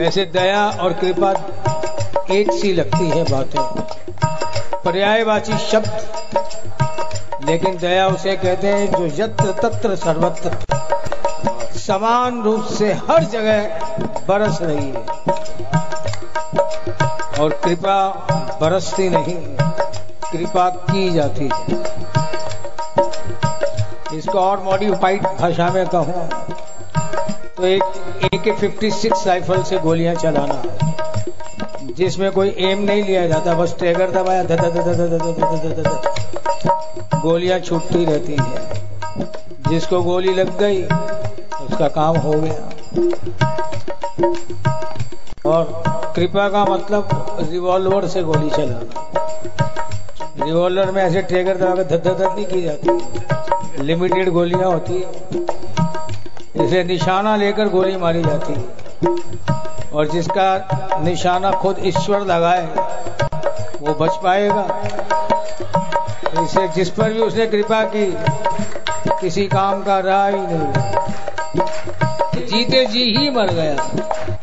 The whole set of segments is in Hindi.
वैसे दया और कृपा एक सी लगती है बातें। पर्यायवाची शब्द, लेकिन दया उसे कहते हैं जो यत्र तत्र सर्वत्र। समान रूप से हर जगह बरस रही है। और कृपा बरसती नहीं कृपा की जाती है। इसको और मॉडिफाइड भाषा में कहूँ तो एक ए के फिफ्टी सिक्स राइफल से गोलियाँ चलाना जिसमें कोई एम नहीं लिया जाता बस ट्रेगर दबाया धद धद गोलियाँ छूटती रहती हैं जिसको गोली लग गई उसका काम हो गया और कृपा का मतलब रिवॉल्वर से गोली चलाना रिवॉल्वर में ऐसे ट्रेगर दबाकर धद धद नहीं की जाती लिमिटेड गोलियाँ होती है इसे निशाना लेकर गोली मारी जाती है। और जिसका निशाना खुद ईश्वर लगाए, वो बच पाएगा। इसे जिस पर भी उसने कृपा की, किसी काम का रहा ही नहीं जीते जी ही मर गया।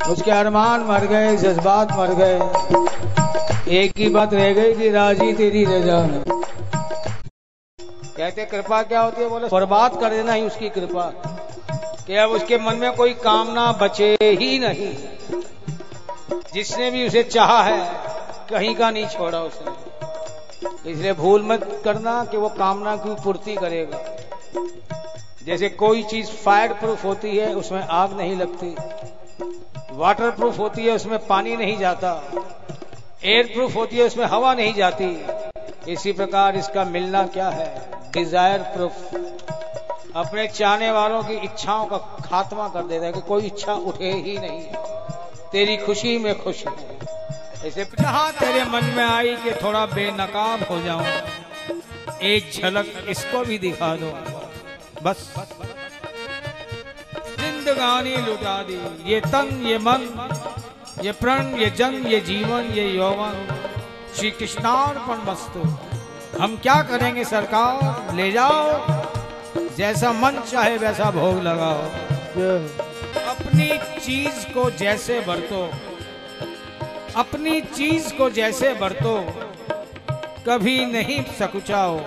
उसके अरमान मर गए, जज्बात मर गए। एक ही बात रह गई कि राज़ी तेरी रजा में कहते, कृपा क्या होती है? बोले बर्बाद कर देना ही उसकी कृपा। कि अब उसके मन में कोई कामना बचे ही नहीं। जिसने भी उसे चाहा है, कहीं का नहीं छोड़ा उसने। इसलिए भूल मत करना कि वो कामना की पूर्ति करेगा। जैसे कोई चीज़ फायर प्रूफ होती है, उसमें आग नहीं लगती। वाटर प्रूफ होती है, उसमें पानी नहीं जाता। एयर प्रूफ होती है, उसमें हवा नहीं जाती। इसी प्रकार इसका मिलना क्या है? डिज़ायर प्रूफ अपने चाहने वालों की इच्छाओं का खात्मा कर देता है कि कोई इच्छा उठे ही नहीं। तेरी खुशी में खुश ऐसे जहाँ तेरे मन में आई कि थोड़ा बेनकाब हो जाऊँ। एक झलक इसको भी दिखा दो। बस। जिंदगानी लुटा दी। ये तन, ये मन, ये प्रण, ये जन, ये जीवन, ये यौवन। श्री कृष्णार्पण वस्तु। हम क्या करेंगे सरकार? ले जाओ। जैसा मन चाहे वैसा भोग लगाओ। अपनी चीज़ को जैसे बरतो, अपनी चीज़ को जैसे बरतो, कभी नहीं सकुचाओ।